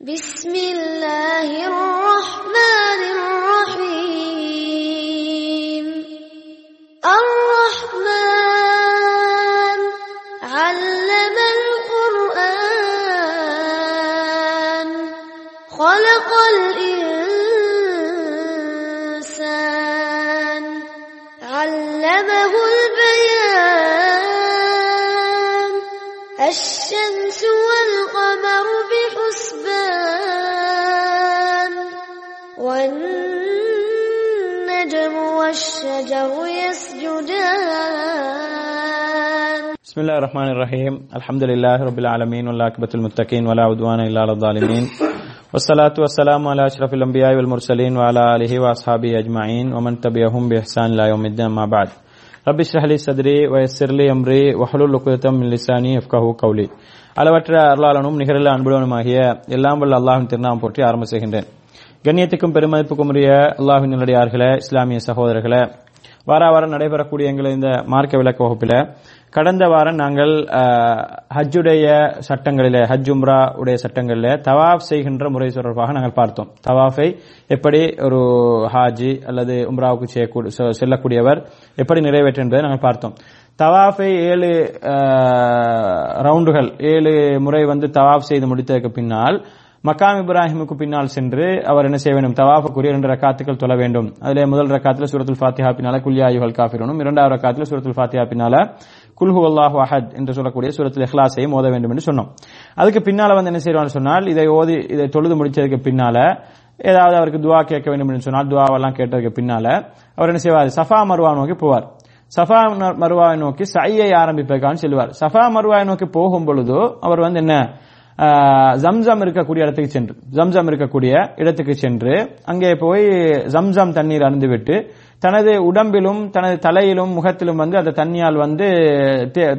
بسم الله الرحمن الله الرحمن الرحيم الحمد لله رب العالمين والعاقبة المتقين ولا عدوان إلا على الظالمين والصلاة والسلام على أشرف الأنبياء والمرسلين وعلى آله وأصحابه أجمعين ومن تبعهم بإحسان إلى يوم الدين ما بعد رب اشرح لي صدري ويسر لي أمري واحلل عقدة من لساني يفقهوا قولي அளவற்ற அருளாளனும் நிகரில் அன்புடனுமாகிய எல்லாம் வல்ல அல்லாஹின் திருநாமம் போற்றி ஆரம்ப செய்கின்றேன் கண்ணியத்துக்கும் பெருமதிப்புக்கும் உரிய அல்லாஹின் நல்லடியார்களே இஸ்லாமிய சகோதரர்களே வார வாரம் நடைபெறக்கூடிய எங்கள் இந்த மார்க்க விளக்க வகுப்பில கடந்த வாரம் நாங்கள் ஹஜ்ஜுடைய சட்டங்களில் ஹஜ் உம்ரா உடைய சட்டங்களில் தவாஃப் செய்கின்ற முறை தொடர்பாக நாங்கள் பார்த்தோம். தவாஃபை எப்படி ஒரு ஹாஜி அல்லது உம்ராவுக்கு செய்யக்கூடிய செ- செல்லக்கூடியவர் எப்படி நிறைவேற்ற என்பதை நாங்கள் பார்த்தோம். தவாஃபை ஏழு ரவுண்டுகள் ஏழு முறை வந்து தவாஃப் செய்து முடித்ததற்கு பின்னால் மக்காம் இப்ராஹிமுக்கு பின்னால் சென்று அவர் என்ன செய்ய வேண்டும்? தவாஃபுக்குரிய இரண்டு ரக்காத்துக்கள் தொழ வேண்டும். அதிலே முதல் ரக்காத்தில் சூரத்துல் ஃபாத்திஹா பின்னால குல்யாயுகள் காஃபிரனும் இரண்டாவது ரக்காத்தில் சூரத்துல் ஃபாத்திஹா பின்னால குல்ஹு அல்லாஹ் அஹத் என்று சொல்லக்கூடிய சூரத்தில் இஹ்லாஸையும் ஓத வேண்டும் என்று சொன்னோம். அதுக்கு பின்னால வந்து என்ன செய்வான்னு சொன்னால் இதை ஓதி இதை தொழுது முடிச்சதுக்கு பின்னால ஏதாவது அவருக்கு துவா கேட்க வேண்டும் என்று சொன்னால் துவாவெல்லாம் கேட்டதுக்கு பின்னால அவர் என்ன செய்வார்? சஃபா மருவா நோக்கி போவார். சஃபா மருவாவை நோக்கி சையை ஆரம்பிப்பதற்கான செல்வார் சஃபா மருவாவை நோக்கி போகும் பொழுதோ அவர் வந்து என்ன ஜம்சம் இருக்கக்கூடிய இடத்துக்கு சென்று ஜம்சம் இருக்கக்கூடிய இடத்துக்கு சென்று அங்கே போய் ஜம்சம் தண்ணீர் அருந்துவிட்டு தனது உடம்பிலும் தனது தலையிலும் முகத்திலும் வந்து அந்த தண்ணியால் வந்து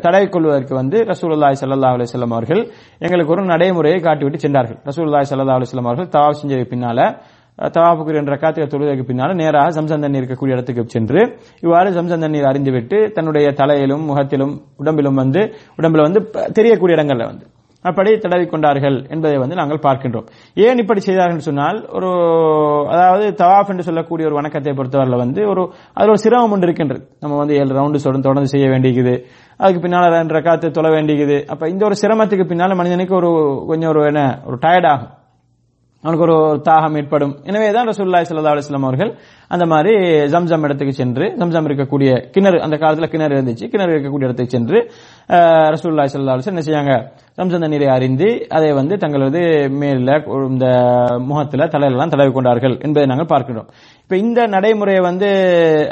தடை கொள்வதற்கு வந்து ரசூலுல்லாய் சல்லா அலைஹி அவர்கள் எங்களுக்கு ஒரு நடைமுறையை காட்டிவிட்டு சென்றார்கள். ரசூலுல்லாய் சல்லா அலைஹி அவர்கள் தவாப் செஞ்சதுக்கு பின்னால தவாப்புக்கு என்ற காத்திர தொழுவதற்கு பின்னால நேராக ஜம்சம் தண்ணீர் இருக்கக்கூடிய இடத்துக்கு சென்று இவ்வாறு ஜம்சம் தண்ணீர் அறிந்துவிட்டு தன்னுடைய தலையிலும் முகத்திலும் உடம்பிலும் வந்து உடம்புல வந்து ப- தெரியக்கூடிய இடங்கள்ல வந்து அப்படி தடவி கொண்டார்கள் என்பதை வந்து நாங்கள் பார்க்கின்றோம். ஏன் இப்படி செய்தார்கள் சொன்னால் ஒரு அதாவது தவாஃப் என்று சொல்லக்கூடிய ஒரு வணக்கத்தை பொறுத்தவரையில் வந்து ஒரு அதில் ஒரு சிரமம் ஒன்று இருக்கின்றது. நம்ம வந்து ஏழு ரவுண்டு தொடர்ந்து தொடர்ந்து செய்ய வேண்டியது அதுக்கு பின்னால் ரெண்டு ரக்காத்து தொலை வேண்டியது அப்ப இந்த ஒரு சிரமத்துக்கு பின்னால் மனிதனுக்கு ஒரு கொஞ்சம் ஒரு என்ன ஒரு டயர்ட் ஆகும். அவனுக்கு ஒரு தாகம் ஏற்படும். எனவே தான் ரசூல்லாய் சல்லா அலுவலாம் அவர்கள் அந்த மாதிரி ஜம்ஜம் இடத்துக்கு சென்று ஜம்ஜம் இருக்கக்கூடிய கிணறு அந்த காலத்தில் கிணறு இருந்துச்சு கிணறு இருக்கக்கூடிய இடத்துக்கு சென்று அஹ், சல்லா ஸல்லல்லாஹு என்ன செய்யாங்க? ஜம்ஜம் தண்ணீரை அறிந்து அதை வந்து தங்களது மேல இந்த முகத்தில் தலையிலெல்லாம் தடவி கொண்டார்கள் என்பதை நாங்கள் பார்க்கிறோம். இப்போ இந்த நடைமுறையை வந்து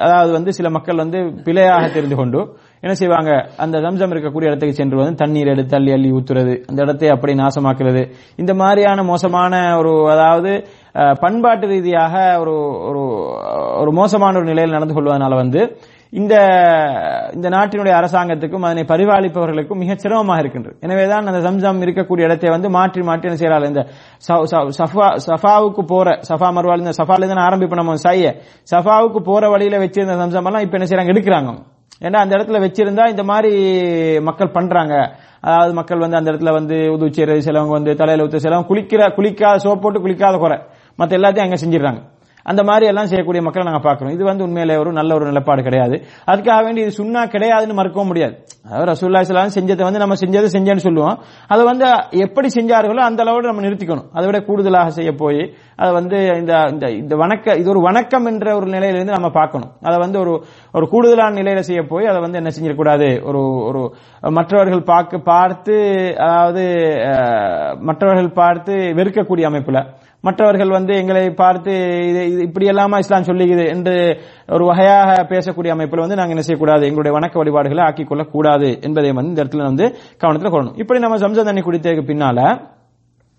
அதாவது வந்து சில மக்கள் வந்து பிழையாக தெரிந்து கொண்டு என்ன செய்வாங்க? அந்த தம்சம் இருக்கக்கூடிய இடத்துக்கு சென்று வந்து தண்ணீர் எடுத்து அள்ளி அள்ளி ஊத்துறது. அந்த இடத்தை அப்படி நாசமாக்குறது. இந்த மாதிரியான மோசமான ஒரு அதாவது பண்பாட்டு ரீதியாக ஒரு ஒரு ஒரு மோசமான ஒரு நிலையில் நடந்து கொள்வதனால வந்து இந்த இந்த நாட்டினுடைய அரசாங்கத்துக்கும் அதனை பரிபாலிப்பவர்களுக்கும் மிக சிரமமாக இருக்கின்றது. எனவேதான் அந்த சம்சம் இருக்கக்கூடிய இடத்தை வந்து மாற்றி மாற்றி என்ன செய்யறாள் இந்த சஃபா சஃபாவுக்கு போற சஃபா மறுவாள் இந்த சஃபால இருந்து ஆரம்பிப்போம் நம்ம சைய. சஃபாவுக்கு போற வழியில வச்சிருந்த சம்சம் எல்லாம் இப்ப என்ன செய்யறாங்க? எடுக்கிறாங்க. ஏன்னா அந்த இடத்துல வச்சிருந்தா இந்த மாதிரி மக்கள் பண்றாங்க. அதாவது மக்கள் வந்து அந்த இடத்துல வந்து உதவி செய்யறது சிலவங்க வந்து தலையில ஊத்து சிலவங்க குளிக்கிற குளிக்காத சோப் போட்டு குளிக்காத குறை. மற்ற எல்லாத்தையும் அங்க செஞ்சிடறாங்க. அந்த மாதிரி எல்லாம் செய்யக்கூடிய மக்களை நாங்கள் பார்க்குறோம். இது வந்து உண்மையில ஒரு நல்ல ஒரு நிலப்பாடு கிடையாது. அதுக்காக வேண்டி இது சுண்ணா கிடையாதுன்னு மறுக்கவும் முடியாது. அதாவது ரசூல்லா இஸ்லாம் செஞ்சதை வந்து நம்ம செஞ்சதை செஞ்சேன்னு சொல்லுவோம். அதை வந்து எப்படி செஞ்சார்களோ அந்த அளவோடு நம்ம நிறுத்திக்கணும். அதை விட கூடுதலாக செய்ய போய் அதை வந்து இந்த இந்த இந்த வணக்க இது ஒரு வணக்கம் என்ற ஒரு நிலையிலிருந்து நம்ம பார்க்கணும். அதை வந்து ஒரு ஒரு கூடுதலான நிலையில செய்ய போய் அதை வந்து என்ன செஞ்சிடக்கூடாது? ஒரு ஒரு மற்றவர்கள் பார்க்க பார்த்து அதாவது மற்றவர்கள் பார்த்து வெறுக்கக்கூடிய அமைப்புல. மற்றவர்கள் வந்து எங்களை பார்த்து இது இது இப்படி எல்லாமா இஸ்லாம் சொல்லுகிறது என்று ஒரு வகையாக பேசக்கூடிய அமைப்பில் வந்து நாங்கள் என்ன செய்யக்கூடாது? எங்களுடைய வணக்க வழிபாடுகளை ஆக்கிக் என்பதை வந்து இந்த இடத்துல வந்து கவனத்தில் கொள்ளணும். இப்படி நம்ம சம்சா தண்ணி குடித்ததுக்கு பின்னால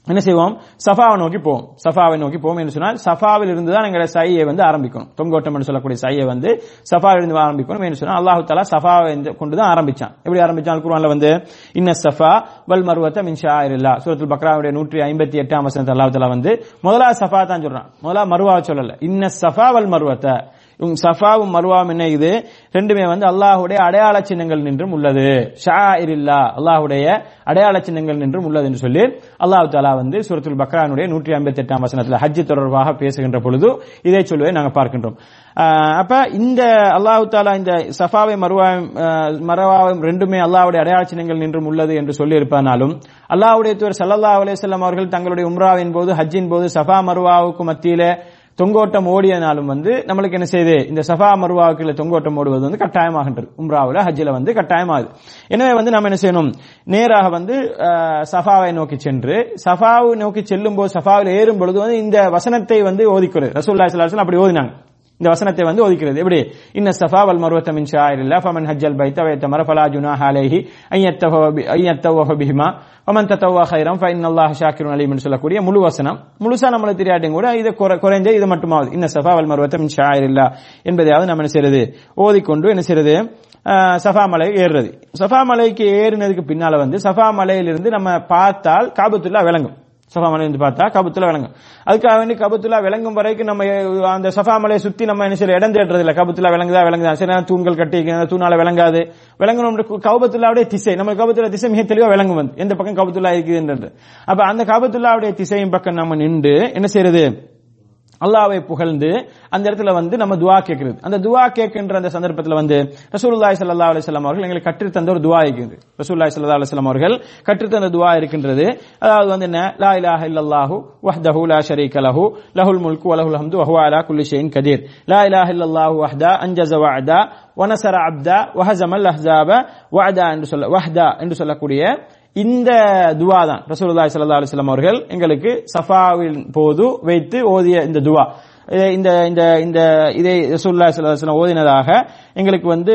என்ன செய்வோம்? சஃபாவை நோக்கி போவோம். சஃபாவை நோக்கி போவோம் என்று சொன்னால் சஃபாவில் இருந்து தான் எங்களை சையை வந்து ஆரம்பிக்கணும். தொங்கோட்டம் என்று சொல்லக்கூடிய சையை வந்து சஃபாவில் இருந்து ஆரம்பிக்கணும் என்று சொன்னால் அல்லாஹு தாலா சஃபாவை இந்த- கொண்டு தான் ஆரம்பிச்சான். எப்படி ஆரம்பிச்சான்? குர்ஆன்ல வந்து இன்ன சஃபா வல் மருவத்த மின்ஷா இல்லா சூரத்துல் பக்ராவுடைய நூற்றி ஐம்பத்தி எட்டாம் வசனத்தை அல்லாஹு தாலா வந்து முதலா சஃபா தான் சொல்றான். முதலா மருவா சொல்லல. இன்ன சஃபா வல் மருவத்தை இவங்க சஃபாவும் மருவாவும் என்ன இது? ரெண்டுமே வந்து அல்லாஹ்வுடைய அடையாள சின்னங்கள் நின்றும் உள்ளது. ஷா இல்லா அல்லாஹுடைய அடையாள சின்னங்கள் நின்றும் உள்ளது என்று சொல்லி அல்லாஹு தாலா வந்து சுரத்துல் பக்ரானுடைய நூற்றி ஐம்பத்தி எட்டாம் வசனத்தில் ஹஜ் தொடர்பாக பேசுகின்ற பொழுது இதை சொல்லுவதை நாங்கள் பார்க்கின்றோம். அப்ப இந்த அல்லாஹு தாலா இந்த சஃபாவை மருவாயும் மரவாவும் ரெண்டுமே அல்லாஹுடைய அடையாள சின்னங்கள் நின்றும் உள்ளது என்று சொல்லி இருப்பதனாலும் அல்லாஹ்வுடைய தூர் சல்லா அலேசல்லாம் அவர்கள் தங்களுடைய உம்ராவின் போது ஹஜ்ஜின் போது சஃபா மருவாவுக்கு மத்தியில தொங்கோட்டம் ஓடியனாலும் வந்து நம்மளுக்கு என்ன செய்யுது இந்த சஃபா மருவாவுக்குள்ள தொங்கோட்டம் ஓடுவது வந்து கட்டாயமாகின்றது. உம்ராவில் ஹஜ்ஜில் வந்து கட்டாயமாகுது. எனவே வந்து நம்ம என்ன செய்யணும்? நேராக வந்து சஃபாவை நோக்கி சென்று சஃபாவை நோக்கி செல்லும் போது சஃபாவில் ஏறும் பொழுது வந்து இந்த வசனத்தை வந்து ஓதிக்கிறது ரசூல்லா ஸல்லல்லாஹு அப்படி ஓதினாங்க. இந்த வசனத்தை வந்து ஒதுக்கிறது. எப்படி? இன்ன சஃபா வல் மருவத்த மின் ஷாயிரில்லா ஃபமன் ஹஜ்ஜல் பைத்த வைத்தமர ஃபலா ஜுனாஹ அலைஹி ஐயத்தவஹ பிஹிமா ஃபமன் தத்தவா ஹைரம் ஃபைன்னல்லாஹ ஷாக்கிருன் அலீம்னு சொல்லக்கூடிய முழு வசனம். முழுசா நம்மள தெரியாட்டும் கூட இது குறை- குறைஞ்ச இது மட்டுமாவது. இன்ன சஃபா வல் மருவத்த மின் ஷாயிரில்லா என்பதையாவது நம்ம என்ன செய்யறது? ஓதிக்கொண்டு என்ன செய்யறது? சஃபா மலை ஏறுறது. சஃபா மலைக்கு ஏறினதுக்கு பின்னால வந்து சஃபா மலையிலிருந்து நம்ம பார்த்தால் காபத்துல்லா விளங்கும். சஃபா மலை பார்த்தா கபத்துல விளங்கும். அதுக்காக வேண்டி கபத்துல விளங்கும் வரைக்கும் நம்ம அந்த சஃபா மலையை சுத்தி நம்ம என்ன செய்ய இடம் தேடுறது இல்ல. கபத்துல விளங்குதா விளங்குதா? சில நேரம் தூண்கள் கட்டி தூணால விளங்காது. விளங்கணும் கபத்துல்லாவுடைய திசை. நம்ம கபத்துலா திசை மிக தெளிவா விளங்கும் வந்து. எந்த பக்கம் கபத்துல்லா இருக்குதுன்றது அப்ப அந்த கபத்துல்லாவுடைய திசையின் பக்கம் நம்ம நின்று என்ன செய்யறது? அல்லாவை புகழ்ந்து அந்த இடத்துல வந்து நம்ம துவா கேட்கிறது. அந்த துவா கேட்கின்ற அந்த சந்தர்ப்பத்தில் வந்து ரசூல்லாய் சல்லா அலிஸ்லாம் அவர்கள் எங்களுக்கு கற்றுத்தந்த ஒரு துவா இருக்கிறது ரசூல்லாய் சல்லா அலிஸ்லாம் அவர்கள் கற்றுத்தந்த துவா இருக்கின்றது. அதாவது வந்து என்ன? லா இலாஹ இல்லல்லாஹு வஹ்தஹு லா ஷரீக லஹு லஹுல் முல்கு வலஹுல் ஹம்து வஹுவா அலா குல்லி ஷைன் கதீர். லா இலாஹ இல்லல்லாஹு வஹ்தா அன்ஜஸ வஅதா வனசர அப்தா வஹஜமல் அஹ்ஸாப வஅதா என்று சொல்ல வஹ்தா என்று சொல்லக்கூடிய இந்த துவா தான். ரசூலுல்லாஹி ஸல்லல்லாஹு அலைஹி வஸல்லம் அவர்கள் எங்களுக்கு சஃபாவின் போது வைத்து ஓதிய இந்த துவா. இதை- இந்த இந்த இந்த இதை ரசூலுல்லாஹி ஸல்லல்லாஹு அலைஹி ஓதினதாக எங்களுக்கு வந்து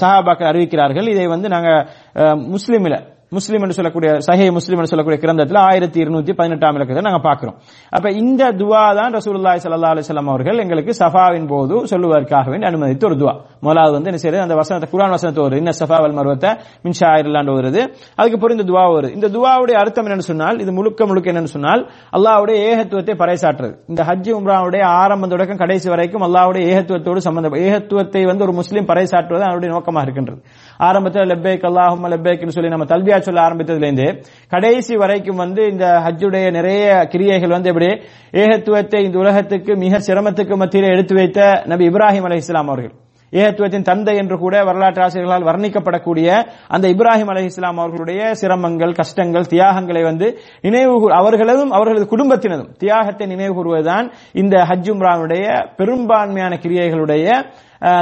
சஹாபாக்கள் அறிவிக்கிறார்கள். இதை வந்து நாங்க முஸ்லீமில் முஸ்லீம் என்று சொல்லக்கூடிய சஹே முஸ்லீம் என்று சொல்லக்கூடிய கிரந்தத்தில் ஆயிரத்தி இருநூத்தி பதினெட்டாம் இலக்கத்தை நாங்கள் பார்க்கிறோம். அப்ப இந்த துவா தான் ரசூலுல்லாஹி சல்லா அலிஸ்லாம் அவர்கள் எங்களுக்கு சஃபாவின் போது சொல்லுவதற்காக வேண்டி அனுமதித்த ஒரு துவா. முதலாவது வந்து என்ன செய்யறது? அந்த வசனத்தை குரான் வசனத்தை வருது இன்ன சஃபா வல் மருவத்தை மின் ஷாயிரலாண்டு வருது அதுக்கு பிறகு இந்த துவா வருது இந்த துவாவுடைய அர்த்தம் என்னன்னு சொன்னால் இது முழுக்க முழுக்க என்னன்னு சொன்னால் அல்லாவுடைய ஏகத்துவத்தை பறைசாற்றுறது. இந்த ஹஜ் உம்ராவுடைய ஆரம்ப தொடக்கம் கடைசி வரைக்கும் அல்லாவுடைய ஏகத்துவத்தோடு சம்பந்தம் ஏகத்துவத்தை வந்து ஒரு முஸ்லீம் பறைசாற்றுவது அவருடைய நோக்கமாக இருக்கின்றது. ஆரம்பத்தில் லெப்பேக் அல்லாஹும் லெப்பேக்னு சொல்லி நம்ம தல்பியா சொல்ல ஆரம்பித்ததுலேருந்து கடைசி வரைக்கும் வந்து இந்த ஹஜ்ஜுடைய நிறைய கிரியைகள் வந்து எப்படி ஏகத்துவத்தை இந்த உலகத்துக்கு மிக சிரமத்துக்கு மத்தியில் எடுத்து வைத்த நபி இப்ராஹிம் அலை இஸ்லாம் அவர்கள். ஏகத்துவத்தின் தந்தை என்று கூட வரலாற்று ஆசிரியர்களால் வர்ணிக்கப்படக்கூடிய அந்த இப்ராஹிம் அலை இஸ்லாம் அவர்களுடைய சிரமங்கள் கஷ்டங்கள் தியாகங்களை வந்து நினைவு அவர்களதும் அவர்களது குடும்பத்தினதும் தியாகத்தை நினைவு கூறுவதுதான் இந்த ஹஜ் உம்ரானுடைய பெரும்பான்மையான கிரியைகளுடைய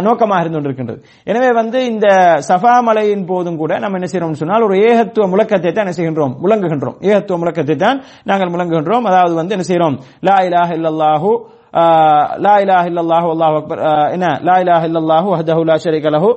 நோக்கமாக இருந்து கொண்டிருக்கின்றது. எனவே வந்து இந்த சஃபா மலையின் போதும் கூட நம்ம என்ன செய்யறோம் சொன்னால் ஒரு ஏகத்துவ முழக்கத்தை தான் என்ன செய்கின்றோம்? முழங்குகின்றோம். ஏகத்துவ முழக்கத்தை தான் நாங்கள் முழங்குகின்றோம். அதாவது வந்து என்ன செய்யறோம் லா இலாஹ இல்லல்லாஹு ஆஹ், லா இலாஹ இல்லல்லாஹு அல்லாஹு அக்பர் ஆஹ், என்ன லா இலாஹ இல்லல்லாஹு வஹ்தஹு லா ஷரீக லஹு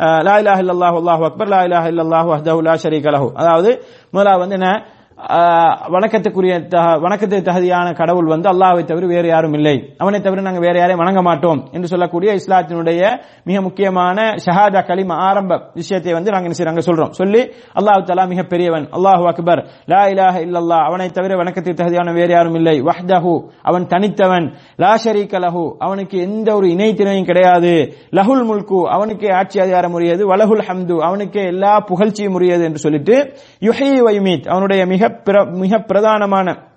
ஆஹ், லா இலாஹ இல்லல்லாஹு அல்லாஹு அக்பர் லா இலாஹ இல்லல்லாஹு வஹ்தஹு லா ஷரீக லஹு அதாவது முதலாவது வந்து என்ன? ஆஹ், வணக்கத்துக்குரிய தக- வணக்கத்தை தகுதியான கடவுள் வந்து அல்லாவை தவிர வேறு யாரும் இல்லை. அவனை தவிர நாங்கள் வேறு யாரையும் வணங்க மாட்டோம் என்று சொல்லக்கூடிய இஸ்லாத்தினுடைய மிக முக்கியமான ஷஹாதா கலிமா ஆரம்ப விஷயத்தை வந்து நாங்கள் என்ன சொல்றோம். சொல்லி அல்லாஹ் தலா மிக பெரியவன். அல்லாஹு அக்பர். லா இலாஹ இல்லல்லா அவனை தவிர வணக்கத்தை தகுதியான வேறு யாரும் இல்லை. வஹ்தஹு. அவன் தனித்தவன். லா ஷரீக லஹு. அவனுக்கு எந்த ஒரு இணைத்திறனையும் கிடையாது. லஹுல் முல்கு. அவனுக்கு ஆட்சி அதிகாரம் உரியது. வலகுல் ஹம்து. அவனுக்கே எல்லா புகழ்ச்சியும் உரியது என்று சொல்லிட்டு யுஹி வைமீத் அவனுடைய மிக பிர- மிக பிரதானமான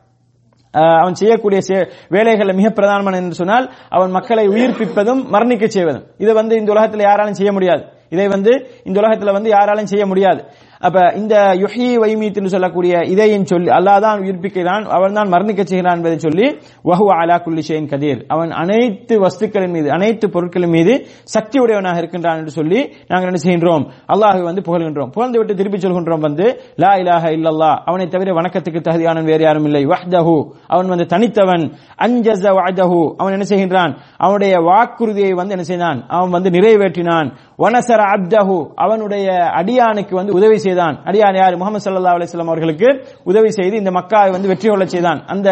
ஆஹ், அவன் செய்யக்கூடிய செ- மிக பிரதானமான என்று சொன்னால் அவன் மக்களை உயிர்ப்பிப்பதும் மரணிக்க செய்வதும். இதை வந்து இந்த உலகத்தில் யாராலும் செய்ய முடியாது. இதை வந்து இந்த உலகத்தில் வந்து யாராலும் செய்ய முடியாது. அப்ப இந்த யுஹி வைமீத் சொல்லக்கூடிய இதையும் சொல்லி அல்லாஹ் தான் உயிர்ப்பிக்கிறான் அவன் தான் மரணிக்க செய்கிறான் என்பதை சொல்லி வஹு அலா குல்லிஷேன் கதீர். அவன் அனைத்து வஸ்துக்களின் மீது அனைத்து பொருட்களின் மீது சக்தி உடையவனாக இருக்கின்றான் என்று சொல்லி நாங்கள் என்ன செய்கின்றோம்? அல்லாஹை வந்து புகழ்கின்றோம். புகழ்ந்து விட்டு திருப்பி சொல்கின்றோம் வந்து லா இலாஹ இல்லல்லா அவனை தவிர வணக்கத்துக்கு தகுதியான வேறு யாரும் இல்லை. வஹ்தஹு அவன் வந்து தனித்தவன். அஞ்சஸ வஹ்தஹு அவன் என்ன செய்கின்றான்? அவனுடைய வாக்குறுதியை வந்து என்ன செய்தான்? அவன் வந்து நிறைவேற்றினான். வனசர அப்தஹு அவனுடைய அடியானுக்கு வந்து உதவி செய்தான். அடியான் யார்? முகமது சல்லா அலிஸ்லாம் அவர்களுக்கு உதவி செய்து இந்த மக்காவை வந்து வெற்றி கொள்ள செய்தான். அந்த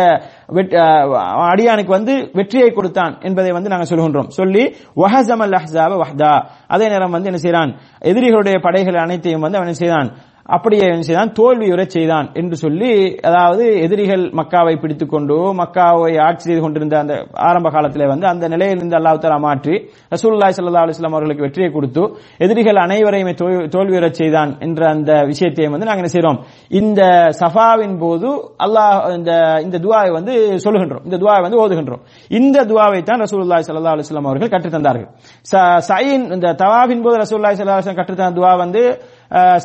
அடியானுக்கு வந்து வெற்றியை கொடுத்தான் என்பதை வந்து நாங்கள் சொல்கின்றோம். சொல்லி வஹஸமல் அஹ்ஸாப வஹ்தா. அதே நேரம் வந்து என்ன செய்யறான் எதிரிகளுடைய படைகள் அனைத்தையும் வந்து அவன் செய்தான்? அப்படியே செய்தான்? தோல்வியுற செய்தான் என்று சொல்லி அதாவது எதிரிகள் மக்காவை பிடித்துக் கொண்டு மக்காவை ஆட்சி செய்து கொண்டிருந்த அந்த ஆரம்ப காலத்திலே வந்து அந்த நிலையிலிருந்து அல்லாஹ் தலா மாற்றி ரசூல்லாய் சல்லா அலுவலாம் அவர்களுக்கு வெற்றியை கொடுத்து எதிரிகள் அனைவரையுமே தோல்- தோல்வியுறச் செய்தான் என்ற அந்த விஷயத்தையும் வந்து நாங்கள் என்ன செய்யறோம் இந்த சஃபாவின் போது அல்லாஹ் இந்த இந்த துவாவை வந்து சொல்லுகின்றோம். இந்த துவாவை வந்து ஓதுகின்றோம். இந்த துவாவை தான் ரசூல்லாய் சல்லா அலுவலாம் அவர்கள் கற்றுத் தந்தார்கள். ச- சயின் இந்த தவாவின் போது ரசூல்லாய் சல்லா அலுவலாம் கற்றுத்தந்த கற்றுத் துவா வந்து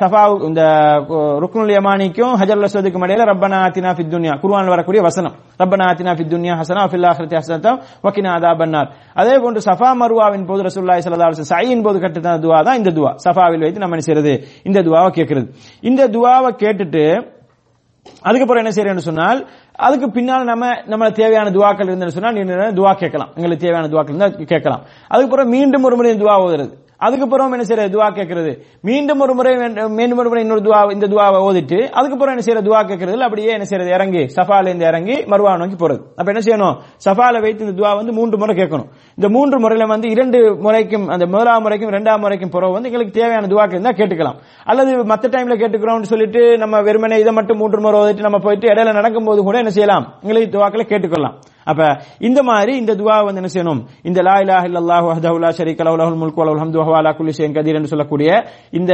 சஃபா இந்த ருக்னுல் யமானிக்கும் ஹஜர் லசோதுக்கும் இடையில ரப்பனா ஆத்தினா ஃபி துன்யா குருவான் வரக்கூடிய வசனம். ரப்பனா ஆத்தினா ஃபி துன்யா ஹசனா ஃபில் ஆஹிரத்தி ஹசனத்தா வக்கினா அதா பன்னார் அதே போன்று சஃபா மருவாவின் போது ரசூல்லாய் ஸல்லல்லாஹு அலைஹி சையின் போது கட்டுன துவா தான் இந்த துவா. சஃபாவில் வைத்து நம்ம என்ன செய்யறது? இந்த துவாவை கேட்கிறது. இந்த துவாவை கேட்டுட்டு அதுக்கப்புறம் என்ன செய்யறேன்னு சொன்னால் அதுக்கு பின்னால் நம்ம நம்மளுக்கு தேவையான துவாக்கள் இருந்தேன்னு சொன்னால் நீ துவா கேட்கலாம். எங்களுக்கு தேவையான துவாக்கள் இருந்தால் கேட்கலாம். அதுக்கப்புறம் மீண்டும் ஒரு முறை துவா ஓதுறது. அதுக்கப்புறம் என்ன செய்யற துவா கேட்கறது மீண்டும் ஒரு முறை மீண்டும் ஒரு முறை இன்னொரு துவா இந்த துவாவை ஓதிட்டு அதுக்கப்புறம் என்ன செய்யற துவா கேட்கறது அப்படியே என்ன செய்யறது? இறங்கி சஃபால இருந்து இறங்கி மறுவா நோக்கி போறது. அப்ப என்ன செய்யணும்? சஃபால வைத்து இந்த துவா வந்து மூன்று முறை கேட்கணும். இந்த மூன்று முறையில வந்து இரண்டு முறைக்கும் அந்த முதலாம் முறைக்கும் இரண்டாம் முறைக்கும் பிறகு வந்து எங்களுக்கு தேவையான துவாக்கள் இருந்தா கேட்டுக்கலாம். அல்லது மத்த டைம்ல கேட்டுக்கிறோம்னு சொல்லிட்டு நம்ம வெறுமனே இதை மட்டும் மூன்று முறை ஓதிட்டு நம்ம போயிட்டு இடையில நடக்கும்போது கூட என்ன செய்யலாம்? எங்களுக்கு துவாக்களை கேட்டுக்கொள்ளலாம். அப்ப இந்த மாதிரி இந்த துவா வந்து என்ன செய்யணும்? இந்த லா இலா இல்லல்லாஹு வஹ்தஹு ஷரீக் அலவுலஹுல் லஹு லஹுல் முல்கு வலஹுல் ஹம்து ஹவாலா குல்லி ஷைஇன் கதீர் என்று சொல்லக்கூடிய இந்த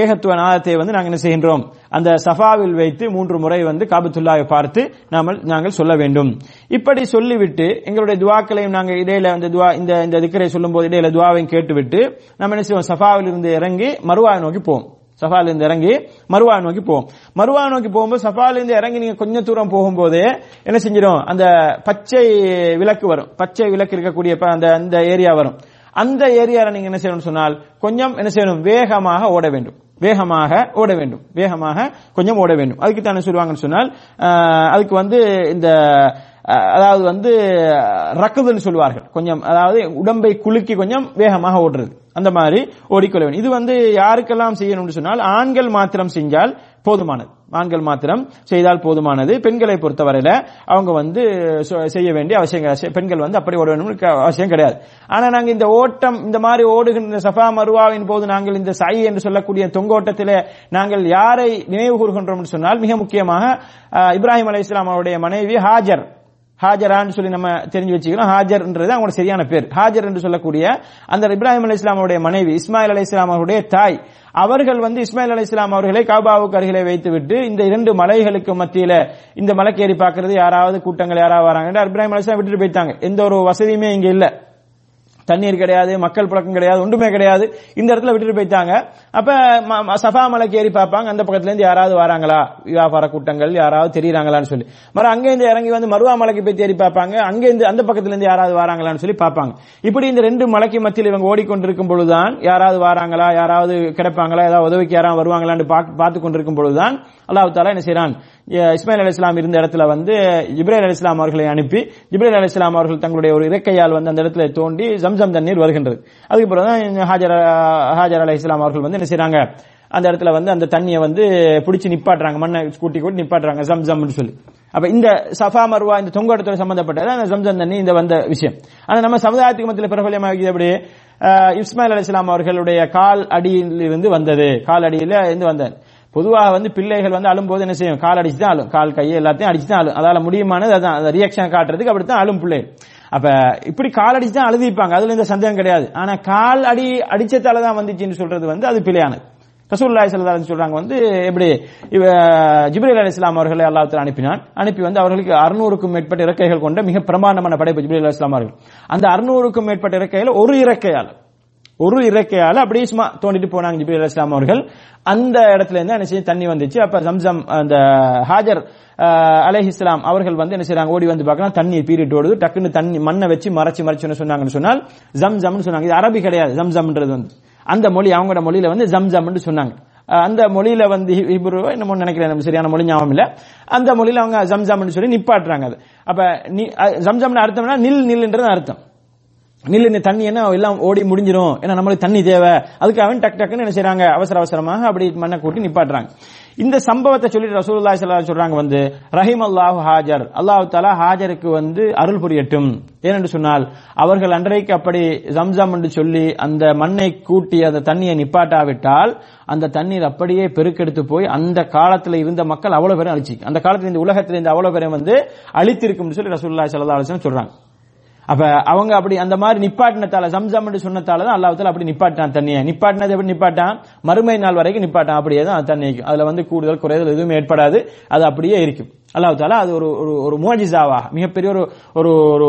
ஏகத்துவ நாதத்தை வந்து நாங்கள் என்ன செய்கின்றோம்? அந்த சஃபாவில் வைத்து மூன்று முறை வந்து காபத்துல்லாவை பார்த்து நாம நாங்கள் சொல்ல வேண்டும். இப்படி சொல்லிவிட்டு எங்களுடைய துவாக்களையும் நாங்கள் இடையில அந்த துவா இந்த இந்த திக்கரை சொல்லும்போது இடையில துவாவையும் கேட்டுவிட்டு நம்ம என்ன செய்வோம்? சஃபாவில் இருந்து இறங்கி மறுவாவை நோக்கி போவோம். சஃபால இருந்து இறங்கி மருவா நோக்கி போவோம். மருவா நோக்கி போகும்போது சஃபால இருந்து இறங்கி நீங்க கொஞ்சம் தூரம் போகும்போது என்ன செஞ்சிடும்? அந்த பச்சை விளக்கு வரும். பச்சை விளக்கு இருக்கக்கூடிய அந்த அந்த ஏரியா வரும். அந்த ஏரியாவில் நீங்க என்ன செய்யணும்னு சொன்னால் கொஞ்சம் என்ன செய்யணும்? வேகமாக ஓட வேண்டும். வேகமாக ஓட வேண்டும். வேகமாக கொஞ்சம் ஓட வேண்டும். அதுக்கு தானே சொல்லுவாங்கன்னு சொன்னால் அதுக்கு வந்து இந்த அதாவது வந்து ரக்குதுன்னு சொல்லுவார்கள் கொஞ்சம் அதாவது உடம்பை குலுக்கி கொஞ்சம் வேகமாக ஓடுறது. அந்த மாதிரி ஓடிக்கொள்ள வேண்டும். இது வந்து யாருக்கெல்லாம் செய்யணும்னு சொன்னால் ஆண்கள் மாத்திரம் செஞ்சால் போதுமானது. ஆண்கள் மாத்திரம் செய்தால் போதுமானது. பெண்களை பொறுத்தவரையில அவங்க வந்து செய்ய வேண்டிய அவசியம் பெண்கள் வந்து அப்படி ஓட வேண்டும் அவசியம் கிடையாது. ஆனா நாங்க இந்த ஓட்டம் இந்த மாதிரி ஓடுகின்ற சஃபா மருவாவின் போது நாங்கள் இந்த சை என்று சொல்லக்கூடிய தொங்கோட்டத்திலே நாங்கள் யாரை நினைவு கூறுகின்றோம் சொன்னால் மிக முக்கியமாக இப்ராஹிம் அலை இஸ்லாம் அவருடைய மனைவி ஹாஜர். ஹாஜரான்னு சொல்லி நம்ம தெரிஞ்சு வச்சுக்கிறோம். ஹாஜர்ன்றது அவங்களோட சரியான பேர். ஹாஜர் என்று சொல்லக்கூடிய அந்த இப்ராஹிம் அலி இஸ்லாமுடைய மனைவி இஸ்மாயில் அலி இஸ்லாம் அவருடைய தாய் அவர்கள் வந்து இஸ்மாயில் அலி இஸ்லாம் அவர்களை காபாவுக்கு அருகிலே வைத்துவிட்டு இந்த இரண்டு மலைகளுக்கு மத்தியில இந்த மலைக்கேறி பார்க்கறது யாராவது கூட்டங்கள் யாராவது வராங்க இப்ராஹிம் அலி இஸ்லாம் விட்டுட்டு போயிட்டாங்க. எந்த ஒரு வசதியுமே இங்க இல்லை. தண்ணீர் கிடையாது மக்கள் புழக்கம் கிடையாது ஒன்றுமே கிடையாது. இந்த இடத்துல விட்டுட்டு போயிட்டாங்க. அப்ப ம- சஃபா மலைக்கு ஏறி பார்ப்பாங்க. அந்த பக்கத்துல இருந்து யாராவது வராங்களா? வியாபார கூட்டங்கள் யாராவது தெரியுறாங்களான்னு சொல்லி. மறு அங்கேருந்து இறங்கி வந்து மருவா மலைக்கு போய் தேடி பார்ப்பாங்க. அங்கேருந்து அந்த பக்கத்துல இருந்து யாராவது வராங்களான்னு சொல்லி பார்ப்பாங்க. இப்படி இந்த ரெண்டு மலைக்கு மத்தியில் இவங்க ஓடிக்கொண்டிருக்கும் பொழுதுதான் யாராவது வராங்களா? யாராவது கிடைப்பாங்களா? ஏதாவது உதவிக்கு யாராவது வருவாங்களான்னு பார்த்து பார்த்து கொண்டிருக்கும் பொழுதுதான் அல்லாஹு தாலா என்ன செய்யறான் இஸ்மாயில் அலி இஸ்லாம் இருந்த இடத்துல வந்து இப்ராஹிம் அலி இஸ்லாம் அவர்களை அனுப்பி இப்ராஹிம் அலி இஸ்லாம் அவர்கள் தங்களுடைய ஒரு இறக்கையால் வந்து அந்த இடத்துல தோண்டி ஜம்சம் தண்ணீர் வருகின்றது. அதுக்கு பிறகு தான் ஹாஜர் ஹாஜர் அலி இஸ்லாம் அவர்கள் வந்து என்ன செய்யறாங்க அந்த இடத்துல வந்து அந்த தண்ணியை வந்து பிடிச்சி நிப்பாட்டுறாங்க மண்ணை கூட்டி கூட்டி நிப்பாட்டுறாங்க ஜம்சம்னு சொல்லி. அப்ப இந்த சஃபா மர்வா இந்த தொங்கோட்டத்தோட சம்பந்தப்பட்டது அந்த ஜம்சம் தண்ணி இந்த வந்த விஷயம். ஆனா நம்ம சமுதாயத்துக்கு மத்தியில் பிரபலமாக எப்படி? இஸ்மாயில் அலி இஸ்லாம் அவர்களுடைய கால் அடியில் இருந்து வந்தது. கால் அடியில இருந்து வந்தது. பொதுவாக வந்து பிள்ளைகள் வந்து அழும்போது என்ன செய்யும்? கால் அடிச்சு தான் அழும். கால் கையை எல்லாத்தையும் அடிச்சு தான் அழும். அதால முடியுமானது அதான். அந்த ரியாக்ஷன் காட்டுறதுக்கு அப்படித்தான் அழும் பிள்ளை. அப்ப இப்படி கால் அடிச்சு தான் அழுதிப்பாங்க. அதுல எந்த சந்தேகம் கிடையாது. ஆனா கால் அடி அடிச்சதால தான் வந்துச்சுன்னு சொல்றது வந்து அது பிழையானது. ரசூலுல்லாஹி ஸல்லல்லாஹு சொல்றாங்க வந்து எப்படி இவ அலி இஸ்லாம் அவர்களை அல்லாத்துல அனுப்பினான். அனுப்பி வந்து அவர்களுக்கு 600க்கும் மேற்பட்ட இறக்கைகள் கொண்ட மிக பிரமாண்டமான படைப்பு ஜிப்ரேல் அலி இஸ்லாம் அவர்கள். அந்த 600க்கும் மேற்பட்ட இறக்கைகள் ஒரு இறக்கையாளர் ஒரு இறக்கையால அப்படியே சும்மா தோண்டிட்டு போனாங்க ஜிபி அலைஹிஸ்ஸலாம் அவர்கள். அந்த இடத்துல இருந்து என்ன செய்ய தண்ணி வந்துச்சு. அப்ப சம்சம் அந்த ஹாஜர் அலைஹிஸ்லாம் அவர்கள் வந்து என்ன செய்யறாங்க ஓடி வந்து பார்க்கலாம். தண்ணி பீரிட்டு ஓடுது. டக்குன்னு தண்ணி மண்ணை வச்சு மறைச்சு மறைச்சு சொன்னாங்கன்னு சொன்னால் ஜம் ஜம்னு சொன்னாங்க. இது அரபி கிடையாது. ஜம் ஜம்ன்றது வந்து. அந்த மொழி அவங்களோட மொழியில வந்து ஜம் ஜம்னு சொன்னாங்க அந்த மொழியில வந்து ஹிப்ரு என்னமோ நினைக்கிறேன். நம்ம சரியான மொழி ஞாபகம் இல்ல. அந்த மொழியில அவங்க ஜம் ஜம்னு சொல்லி நிப்பாட்டுறாங்க அது. அப்ப ஜம் ஜம்னு அர்த்தம்னா நில் நில்ன்றது அர்த்தம். நில்லு இந்த தண்ணி என்ன எல்லாம் ஓடி முடிஞ்சிடும் ஏன்னா நம்மளுக்கு தண்ணி தேவை. அதுக்கு அவன் டக் டக்குன்னு என்ன செய்றாங்க? அவசர அவசரமாக அப்படி மண்ணை கூட்டி நிப்பாட்டுறாங்க. இந்த சம்பவத்தை சொல்லிட்டு ரசூல்லா ஸல்லல்லாஹு சொல்றாங்க வந்து ரஹிம் அல்லாஹ் ஹாஜர். அல்லாஹ் தாலா ஹாஜருக்கு வந்து அருள் புரியட்டும். ஏனென்று சொன்னால் அவர்கள் அன்றைக்கு அப்படி ஜம்ஜம் என்று சொல்லி அந்த மண்ணை கூட்டி அந்த தண்ணியை நிப்பாட்டாவிட்டால் அந்த தண்ணீர் அப்படியே பெருக்கெடுத்து போய் அந்த காலத்தில் இருந்த மக்கள் அவ்வளவு பேரும் அழிச்சு அந்த காலத்தில் இந்த உலகத்தில் இருந்த அவ்வளவு பேரும் வந்து அழித்திருக்கும் சொல்லி ரசூல்லா சல்லா அலைஹி சொல்றாங்க. அப்ப அவங்க அப்படி அந்த மாதிரி நிப்பாட்டினத்தால சம்சம் என்று சொன்னதால தான் அல்லாஹ் அப்படி நிப்பாட்டான் தண்ணியை. நிப்பாட்டினது எப்படி நிப்பாட்டான்? மறுமை நாள் வரைக்கும் நிப்பாட்டான். அப்படியே தான் தண்ணி நிற்கும் அதுல வந்து கூடுதல் குறைதல் எதுவும் ஏற்படாது. அது அப்படியே இருக்கும். அல்லாஹ் தாலா அது ஒரு ஒரு ஒரு மோஜிசாவாக மிகப்பெரிய ஒரு ஒரு ஒரு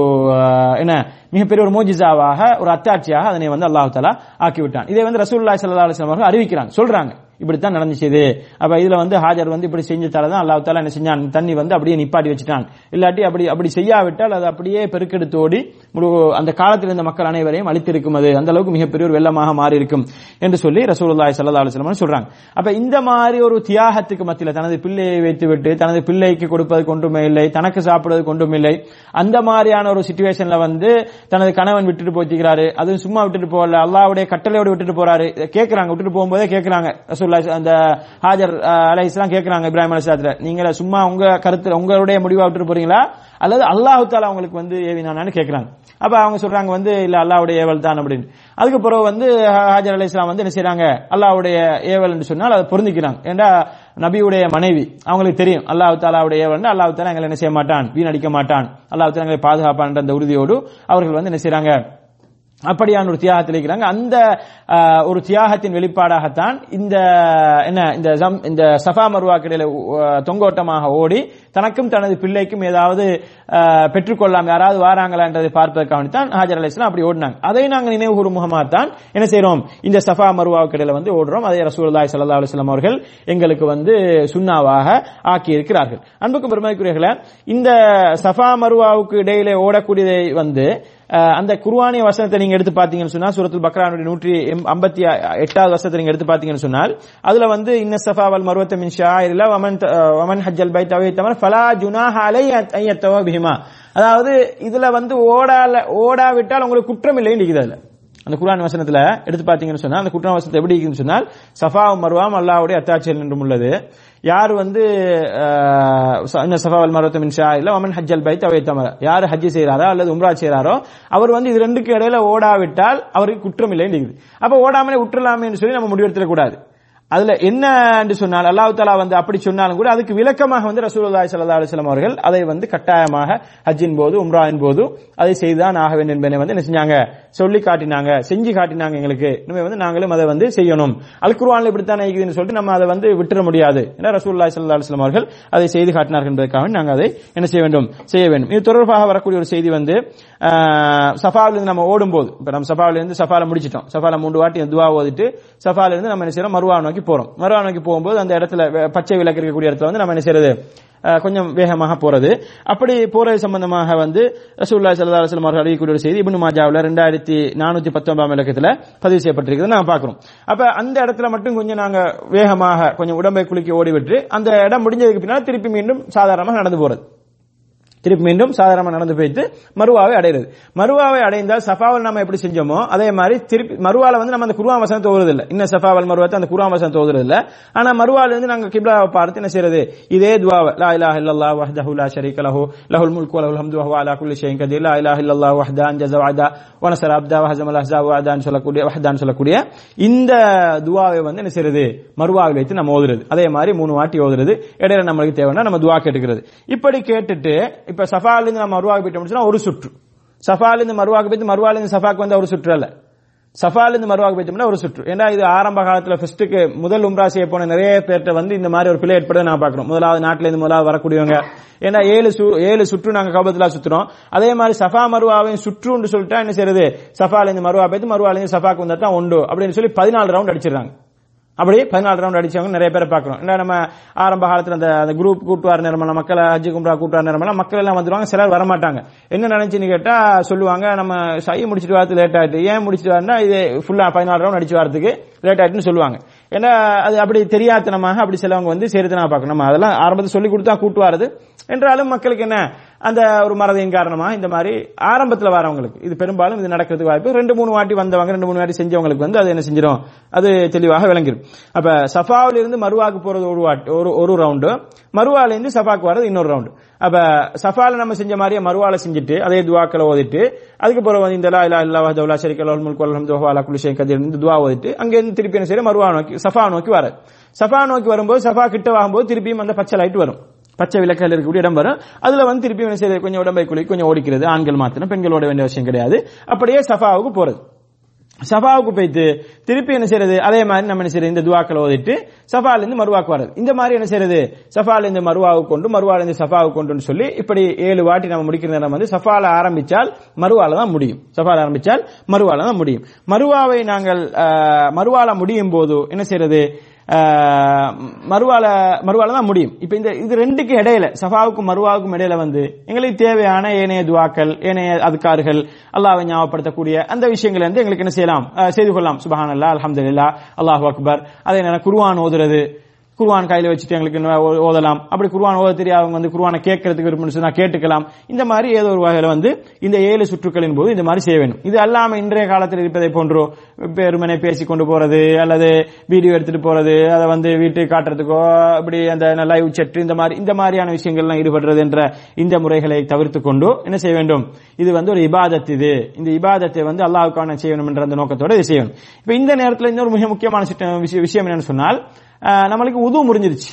என்ன? மிகப்பெரிய ஒரு மோஜிசாவாக ஒரு அத்தாட்சியாக அதனை வந்து அல்லாஹ் தாலா ஆக்கிவிட்டான். இதை வந்து ரசூல்லா சல்லா அலைஹி அவர்கள் அறிவிக்கிறாங்க. சொல்றாங்க. இப்படித்தான் நடந்துச்சு அப்ப இதுல வந்து ஹாஜர் வந்து இப்படி செஞ்சதால தான் அல்லாஹ் தாலா என்ன செஞ்சான்? தண்ணி வந்து அப்படியே நிப்பாட்டி வச்சுட்டான். இல்லாட்டி அப்படி அப்படி செய்யாவிட்டால் அது அப்படியே பெருக்கெடுத்து ஓடி முழு- அந்த காலத்தில் இருந்த மக்கள் அனைவரையும் அழித்திருக்கும் அது. அந்த அளவுக்கு மிகப்பெரிய ஒரு வெள்ளமாக மாறி இருக்கும் என்று சொல்லி ரசூலுல்லாய் சல்லா அலைஹி சொல்றாங்க. அப்ப இந்த மாதிரி ஒரு தியாகத்துக்கு மத்தியில் தனது பிள்ளையை வைத்துவிட்டு தனது பிள்ளைக்கு கொடுப்பது கொண்டுமே இல்லை தனக்கு சாப்பிடுவது கொண்டும் இல்லை அந்த மாதிரியான ஒரு சுச்சுவேஷன்ல வந்து தனது கணவன் விட்டுட்டு போச்சுக்கிறாரு அதுவும் சும்மா விட்டுட்டு போகல. அல்லாவுடைய கட்டளையோடு விட்டுட்டு போறாரு. கேட்கிறாங்க விட்டுட்டு போகும்போதே கேக்குறாங்க. ரசூல்லா அந்த ஹாஜர் அலை இஸ்லாம் கேட்கிறாங்க இப்ராஹிம் அலிஸ்லாத்துல நீங்க சும்மா உங்க கருத்து உங்களுடைய முடிவா விட்டுட்டு போறீங்களா? அல்லது அல்லாஹு தாலா அவங்களுக்கு வந்து ஏவினானு கேட்கிறாங்க. அப்ப அவங்க சொல்றாங்க வந்து இல்ல அல்லாவுடைய ஏவல் தான் அப்படின்னு. அதுக்கு பிறகு வந்து ஹாஜர் அலி இஸ்லாம் வந்து என்ன செய்யறாங்க அல்லாவுடைய ஏவல் என்று சொன்னால் அதை பொருந்திக்கிறாங்க. ஏண்டா? நபியுடைய மனைவி அவங்களுக்கு தெரியும் அல்லாஹ் தாலாவுடைய ஏவல் அல்லாஹ் தாலா எங்களை என்ன செய்ய மாட்டான்? வீணடிக்க மாட்டான். அல்லாஹ் தாலா எங்களை பாதுகாப்பான்ற அந்த உறுதியோடு அவர்கள் வந்து என்ன செய்யறாங்க அப்படியான ஒரு தியாகத்தில் இருக்கிறாங்க அந்த ஒரு தியாகத்தின் வெளிப்பாடாகத்தான் இந்த என்ன இந்த இந்த சஃபா மருவாக்கடையில தொங்கோட்டமாக ஓடி தனக்கும் தனது பிள்ளைக்கும் ஏதாவது பெற்றுக்கொள்ளாம யாராவது வாராங்களா என்றதை பார்ப்பதற்காக தான் ஹாஜர் அலி இஸ்லாம் அப்படி ஓடினாங்க. அதை நாங்கள் நினைவு கூறும் முகமாக தான் என்ன செய்யறோம் இந்த சஃபா மருவாவுக்கு கிடையில வந்து ஓடுறோம். அதை ரசூல்லாய் சல்லா அலுவலாம் அவர்கள் எங்களுக்கு வந்து சுண்ணாவாக ஆக்கி இருக்கிறார்கள் அன்புக்கும் பெருமைக்குரியர்களே இந்த சஃபா மருவாவுக்கு இடையிலே ஓடக்கூடியதை வந்து அந்த குர்ஆனிய வசனத்தை நீங்க எடுத்து பாத்தீங்கன்னு சொன்னா சூரத்துல் பக்ரானுடைய நூற்றி ஐம்பத்தி எட்டாவது வசனத்தை நீங்க எடுத்து பாத்தீங்கன்னு சொன்னால் அதுல வந்து இன்ன சஃபா வல் மருவத்த மின் ஷாயிரில்லா வமன் த- வமன் ஹஜ்ஜல் பை தவை தமர் ஃபலா ஜுனா அலை ஐயத்தவ பிஹிமா. அதாவது இதுல வந்து ஓடால ஓடாவிட்டால் உங்களுக்கு குற்றம் இல்லைன்னு இருக்குது அதுல. அந்த குரான் வசனத்துல எடுத்து பாத்தீங்கன்னு சொன்னா அந்த குற்றம் வசனத்தை எப்படி இருக்குன்னு சொன்னால் சஃபாவும் மருவாம் அல்லாஹ்வுடைய அத்தாட்சியல் என்றும் உள்ளது. யார் வந்து அஹ், ச- இன்ன சஃபா வல் மருவத்த ஹஜ் ஷாயிரில்லா வமன் ஹஜ்ஜல் பைத் அவை தமர யார் ஹஜ் செய்யறாரோ அல்லது உம்ரா செய்யறாரோ அவர் வந்து இது ரெண்டுக்கு இடையில ஓடாவிட்டால் அவருக்கு குற்றம் இல்லைன்னு இருக்குது. அப்ப ஓடாமலே விட்டுறலாமேன்னு சொல்லி நம்ம முடிவெடுத்துட கூடாது அதுல என்ன என்று சொன்னால் அல்லாஹு தாலா வந்து அப்படி சொன்னாலும் கூட அதுக்கு விளக்கமாக வந்து ரசூலுல்லாஹி சல்லா அலுவலம் அவர்கள் அதை வந்து கட்டாயமாக ஹஜ்ஜின் போது உம்ராவின் போது அதை செய்துதான் ஆக வேண்டும் என்பதை வந்து என்ன செஞ்சாங்க? சொல்லி காட்டினாங்க. செஞ்சு காட்டினாங்க எங்களுக்கு. இனிமே வந்து நாங்களும் அதை வந்து செய்யணும். அல் குருவானில் இப்படித்தான் இருக்குதுன்னு சொல்லிட்டு நம்ம அதை வந்து விட்டுற முடியாது. ஏன்னா ரசூல்லாய் சல்லா அலுவலம் அவர்கள் அதை செய்து காட்டினார்கள் என்பதற்காக நாங்கள் அதை என்ன செய்ய வேண்டும்? செய்ய வேண்டும். இது தொடர்பாக வரக்கூடிய ஒரு செய்தி வந்து ஆஹ், இருந்து நம்ம ஓடும்போது இப்ப நம்ம சஃபாவில இருந்து சஃபால முடிச்சிட்டோம். சஃபால மூன்று வாட்டி துவா ஓதிட்டு சஃபால இருந்து நம்ம என்ன செய்யறோம்? மருவா நோக்கி போறோம். மருவா நோக்கி போகும்போது அந்த இடத்துல பச்சை விளக்கு இருக்கக்கூடிய இடத்துல வந்து நம்ம என்ன செய்யறது கொஞ்சம் வேகமாக போறது. அப்படி போறது சம்பந்தமாக வந்து ரசூல்லா சல்லா அலைஹி அவர்கள் அறிவிக்கூடிய ஒரு செய்தி இப்னு மாஜாவில் ரெண்டாயிரத்தி நானூத்தி பத்தொன்பதாம் இலக்கத்தில் பதிவு செய்யப்பட்டிருக்கிறது நான் பாக்குறோம் அப்ப அந்த இடத்துல மட்டும் கொஞ்சம் நாங்க வேகமாக கொஞ்சம் உடம்பை குலுக்கி ஓடிவிட்டு அந்த இடம் முடிஞ்சதுக்கு பின்னால் திருப்பி மீண்டும் சாதாரணமாக நடந்து போறது. திருப்பி மீண்டும் சாதாரணமாக நடந்து போயிட்டு மறுவாவை அடைகிறது மருவாவை அடைந்தால் சஃபாவல் நம்ம எப்படி செஞ்சோமோ அதே மாதிரி திருப்பி மறுவால வந்து நம்ம அந்த குருவான் வசனத்தை ஓதுறது இல்லை இன்னும் சஃபாவல் மருவத்தை அந்த குருவான் வசனத்தை ஓதுறது ஆனால் ஆனா மருவால இருந்து நாங்கள் கிப்லாவை பார்த்து என்ன செய்யறது? இதே துவாவை லா இலா இல்லல்லாஹ் வஹ்தஹு லா ஷரீக லஹு லஹுல் முல்கு வ லஹுல் ஹம்து வஹுவ அலா குல்லி ஷைன் கதீர். லா இலா இல்லல்லாஹ் வஹ்தஹு அன்ஜஸ வஅதா வ நஸர அப்தா வஹஸம் அல் அஹ்ஸா வஅதான் சொல்லக்கூடிய வஹ்தான் சொல்லக்கூடிய இந்த துவாவை வந்து என்ன செய்யறது? மறுவாவை வைத்து நம்ம ஓதுறது. அதே மாதிரி மூணு வாட்டி ஓதுறது. இடையில நம்மளுக்கு தேவைன்னா நம்ம துவா கேட்டுக்கிறது. இப்படி கேட்டுட்டு இப்ப சஃபால இருந்து நம்ம மருவாக்கு போயிட்டோம்னு ஒரு சுற்று. சஃபால இருந்து மருவாக்கு போயிட்டு மருவால இருந்து சஃபாக்கு வந்து ஒரு சுற்று அல்ல. சஃபால இருந்து மருவாக்கு போயிட்டோம்னா ஒரு சுற்று. ஏன்னா இது ஆரம்ப காலத்துல ஃபர்ஸ்ட்டுக்கு முதல் உம்ரா செய்ய போன நிறைய பேர்ட்ட வந்து இந்த மாதிரி ஒரு பிழை ஏற்படுறதை நான் பாக்குறோம் முதலாவது நாட்டில இருந்து முதலாவது வரக்கூடியவங்க. ஏன்னா ஏழு சு- ஏழு சுற்று நாங்க கபத்துல சுத்துறோம். அதே மாதிரி சஃபா மருவாவையும் சுற்றுன்னு சொல்லிட்டா என்ன செய்யறது? சஃபால இருந்து மருவா போயிட்டு மருவால இருந்து சஃபாக்கு வந்தா தான் உண்டு அப்படின்னு சொல்லி பதினாலு ரவுண்ட் அடிச்சிருக்காங்க அப்படி பதினாலு ரவுண்ட் அடிச்சவங்க நிறைய பேரை பார்க்கிறோம் இல்லை நம்ம ஆரம்ப காலத்தில் அந்த அந்த குரூப் கூட்டுவார் நேரமெல்லாம் மக்களை ஹஜ்ஜி கும்ரா கூட்டுவார் நேரமெல்லாம் மக்கள் எல்லாம் வந்துருவாங்க சிலர் வரமாட்டாங்க. என்ன நினைச்சுன்னு கேட்டா சொல்லுவாங்க நம்ம சை முடிச்சிட்டு வரது லேட் ஆயிட்டு. ஏன் முடிச்சிட்டு வரனா இது ஃபுல்லா பதினாலு ரவுண்ட் அடிச்சு வரதுக்கு லேட் ஆயிட்டுன்னு சொல்லுவாங்க. ஏன்னா அது அப்படி தெரியாதனமாக அப்படி சிலவங்க வந்து சரித்தனா பார்க்கணும். நம்ம அதெல்லாம் ஆரம்பத்தில் சொல்லி கொடுத்தா கூட்டு வரது என்றாலும் மக்களுக்கு என்ன? அந்த ஒரு மறதியின் காரணமா இந்த மாதிரி ஆரம்பத்தில் வரவங்களுக்கு இது பெரும்பாலும் இது நடக்கிறதுக்கு வாய்ப்பு. ரெண்டு மூணு வாட்டி வந்தவங்க ரெண்டு மூணு வாட்டி செஞ்சவங்களுக்கு வந்து அது என்ன செஞ்சிடும்? அது தெளிவாக விளங்கிடும். அப்ப சஃபாவில இருந்து மருவாக்கு போறது ஒரு வாட்டி ஒரு ஒரு ரவுண்டு மருவாலேருந்து சஃபாக்கு வர்றது இன்னொரு ரவுண்டு அப்ப சஃபால நம்ம செஞ்ச மாதிரியே மறுவால செஞ்சுட்டு அதே துவாக்களை ஓதிட்டு அதுக்கு பிறகு வந்து இந்த லா இல்லா இல்லா தௌலா லா ஷரீக லஹுல் முல்கு வல் ஹம்து இந்த துவா ஓதிட்டு அங்கேருந்து திருப்பி என்ன செய்யற மறுவா நோக்கி சஃபா நோக்கி வர சஃபா நோக்கி வரும்போது சஃபா கிட்ட வாங்கும்போது திருப்பியும் அந்த பச்சை லைட் வரும். பச்சை விளக்கல் இருக்கக்கூடிய இடம் வரும். அதுல வந்து திருப்பி என்ன செய்யறது? கொஞ்சம் உடம்பை குளி கொஞ்சம் ஓடிக்கிறது. ஆண்கள் மாத்திரம் பெண்களோட வேண்டிய அவசியம் கிடையாது. அப்படியே சஃபாவுக்கு போறது. சஃபாவுக்கு போயிட்டு திருப்பி என்ன செய்யறது? அதே மாதிரி நம்ம என்ன செய்யறது? இந்த துவாக்களை ஓதிட்டு சஃபால இருந்து மருவாக்கு வர்றது. இந்த மாதிரி என்ன செய்யறது? சஃபால இருந்து மருவாவுக்கு கொண்டு மருவால இருந்து சஃபாவுக்கு கொண்டுன்னு சொல்லி இப்படி ஏழு வாட்டி நம்ம முடிக்கிற நேரம் வந்து சஃபால ஆரம்பிச்சால் மருவால தான் முடியும். சஃபால ஆரம்பிச்சால் மருவால தான் முடியும். மருவாவை நாங்கள் ஆஹ், மருவால முடியும் போது என்ன செய்யறது? மறுவால மறுவால தான் முடியும். இப்ப இந்த இது ரெண்டுக்கும் இடையில சஃபாவுக்கும் மறுவாவுக்கும் இடையில வந்து எங்களுக்கு தேவையான ஏனைய துவாக்கள் ஏனைய அதுக்கார்கள் அல்லாவை ஞாபகப்படுத்தக்கூடிய அந்த விஷயங்களை வந்து எங்களுக்கு என்ன செய்யலாம்? செய்து கொள்ளலாம். சுபஹானல்லாஹ் அல்ஹம்துலில்லாஹ் அல்லாஹு அக்பர். அதே நேரம் குருவான் ஓதுறது குருவான் கையில வச்சுட்டு எங்களுக்கு ஓதலாம். அப்படி குருவான் ஓத தெரியாதவங்க வந்து குருவானை கேட்கறதுக்கு விருப்பம் கேட்டுக்கலாம். இந்த மாதிரி ஏதோ ஒரு வகையில வந்து இந்த ஏழு சுற்றுக்களின் போது இந்த மாதிரி செய்ய வேண்டும். இது அல்லாம இன்றைய காலத்தில் இருப்பதை போன்றோ பெருமனை பேசி கொண்டு போறது அல்லது வீடியோ எடுத்துட்டு போறது அதை வந்து வீட்டுக்கு காட்டுறதுக்கோ இப்படி அந்த லைவ் செட் இந்த மாதிரி இந்த மாதிரியான விஷயங்கள்லாம் ஈடுபடுறது என்ற இந்த முறைகளை தவிர்த்து கொண்டு என்ன செய்ய வேண்டும்? இது வந்து ஒரு இபாதத் இது. இந்த இபாதத்தை வந்து அல்லாவுக்கான செய்ய என்ற அந்த நோக்கத்தோட இது செய்யணும். இப்ப இந்த நேரத்தில் இன்னொரு மிக முக்கியமான விஷயம் விஷயம் என்னன்னு சொன்னால் நம்மளுக்கு உது முறிஞ்சிருச்சு.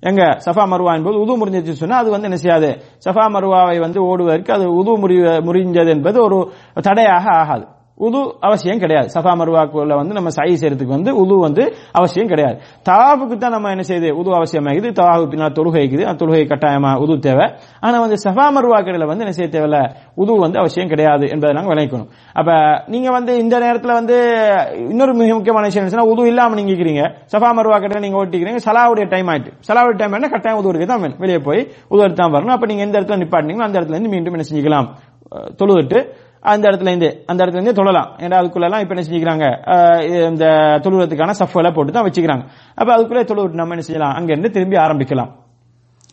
எங்க சஃபா மருவா என்பது உது முறிஞ்சிருச்சு சொன்னா அது வந்து என்ன செய்யாது? சஃபா மருவாவை வந்து ஓடுவதற்கு அது உது முறி முறிஞ்சது என்பது ஒரு தடையாக ஆகாது. உது அவசியம் கிடையாது. சஃபா மருவாக்குள்ள வந்து நம்ம சை செய்யறதுக்கு வந்து உது வந்து அவசியம் கிடையாது. தவாஃபுக்கு தான் நம்ம என்ன செய்யுது? உது அவசியமாகுது. தவாஃபு பின்னால் தொழுகைக்குது. அந்த தொழுகை கட்டாயமா உது தேவை. ஆனா வந்து சஃபா மருவாக்கடையில வந்து என்ன செய்ய தேவையில்ல? உது வந்து அவசியம் கிடையாது என்பதை நாங்கள் விளைக்கணும் அப்ப நீங்க வந்து இந்த நேரத்துல வந்து இன்னொரு மிக முக்கியமான விஷயம் என்ன உது இல்லாம நீங்க இருக்கிறீங்க சஃபா மருவா நீங்கள் நீங்க ஓட்டிக்கிறீங்க. சலாவுடைய டைம் ஆயிட்டு. சலாவுடைய டைம் என்ன கட்டாயம் உதுவருக்கு தான் வேணும். வெளியே போய் உதுவருக்கு தான் வரணும். அப்ப நீங்க எந்த இடத்துல நிப்பாட்டினீங்களோ அந்த இடத்துல இருந்து மீண்டும் என்ன செஞ்சுக்கலாம்? தொழுதுட்டு அந்த இடத்துல இருந்து அந்த இடத்துல இருந்து தொழலாம் ஏன்னா அதுக்குள்ள இப்போ இப்ப என்ன செஞ்சுக்கிறாங்க? இந்த தொழுவத்துக்கான சஃபலை போட்டு தான் வச்சுக்கிறாங்க. அப்ப அதுக்குள்ளே தொழுவிட்டு நம்ம என்ன செய்யலாம்? அங்கேருந்து திரும்பி ஆரம்பிக்கலாம்.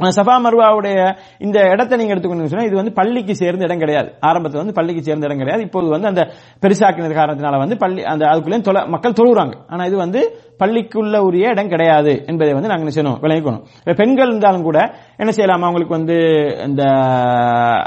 சஃபா மருவாவுடைய இந்த இடத்தை நீங்க எடுத்துக்கணும் சொன்னா இது வந்து பள்ளிக்கு சேர்ந்த இடம் கிடையாது. ஆரம்பத்தில் வந்து பள்ளிக்கு சேர்ந்த இடம் கிடையாது. இப்போது வந்து அந்த பெருசாக்கினது காரணத்தினால வந்து பள்ளி அந்த அதுக்குள்ளேயும் தொலை மக்கள் தொழுகிறாங்க ஆனா இது வந்து பள்ளிக்குள்ள உரிய இடம் கிடையாது என்பதை வந்து நாங்கள் என்ன செய்யணும்? விளங்கிக்கணும். பெண்கள் இருந்தாலும் கூட என்ன செய்யலாம்? அவங்களுக்கு வந்து இந்த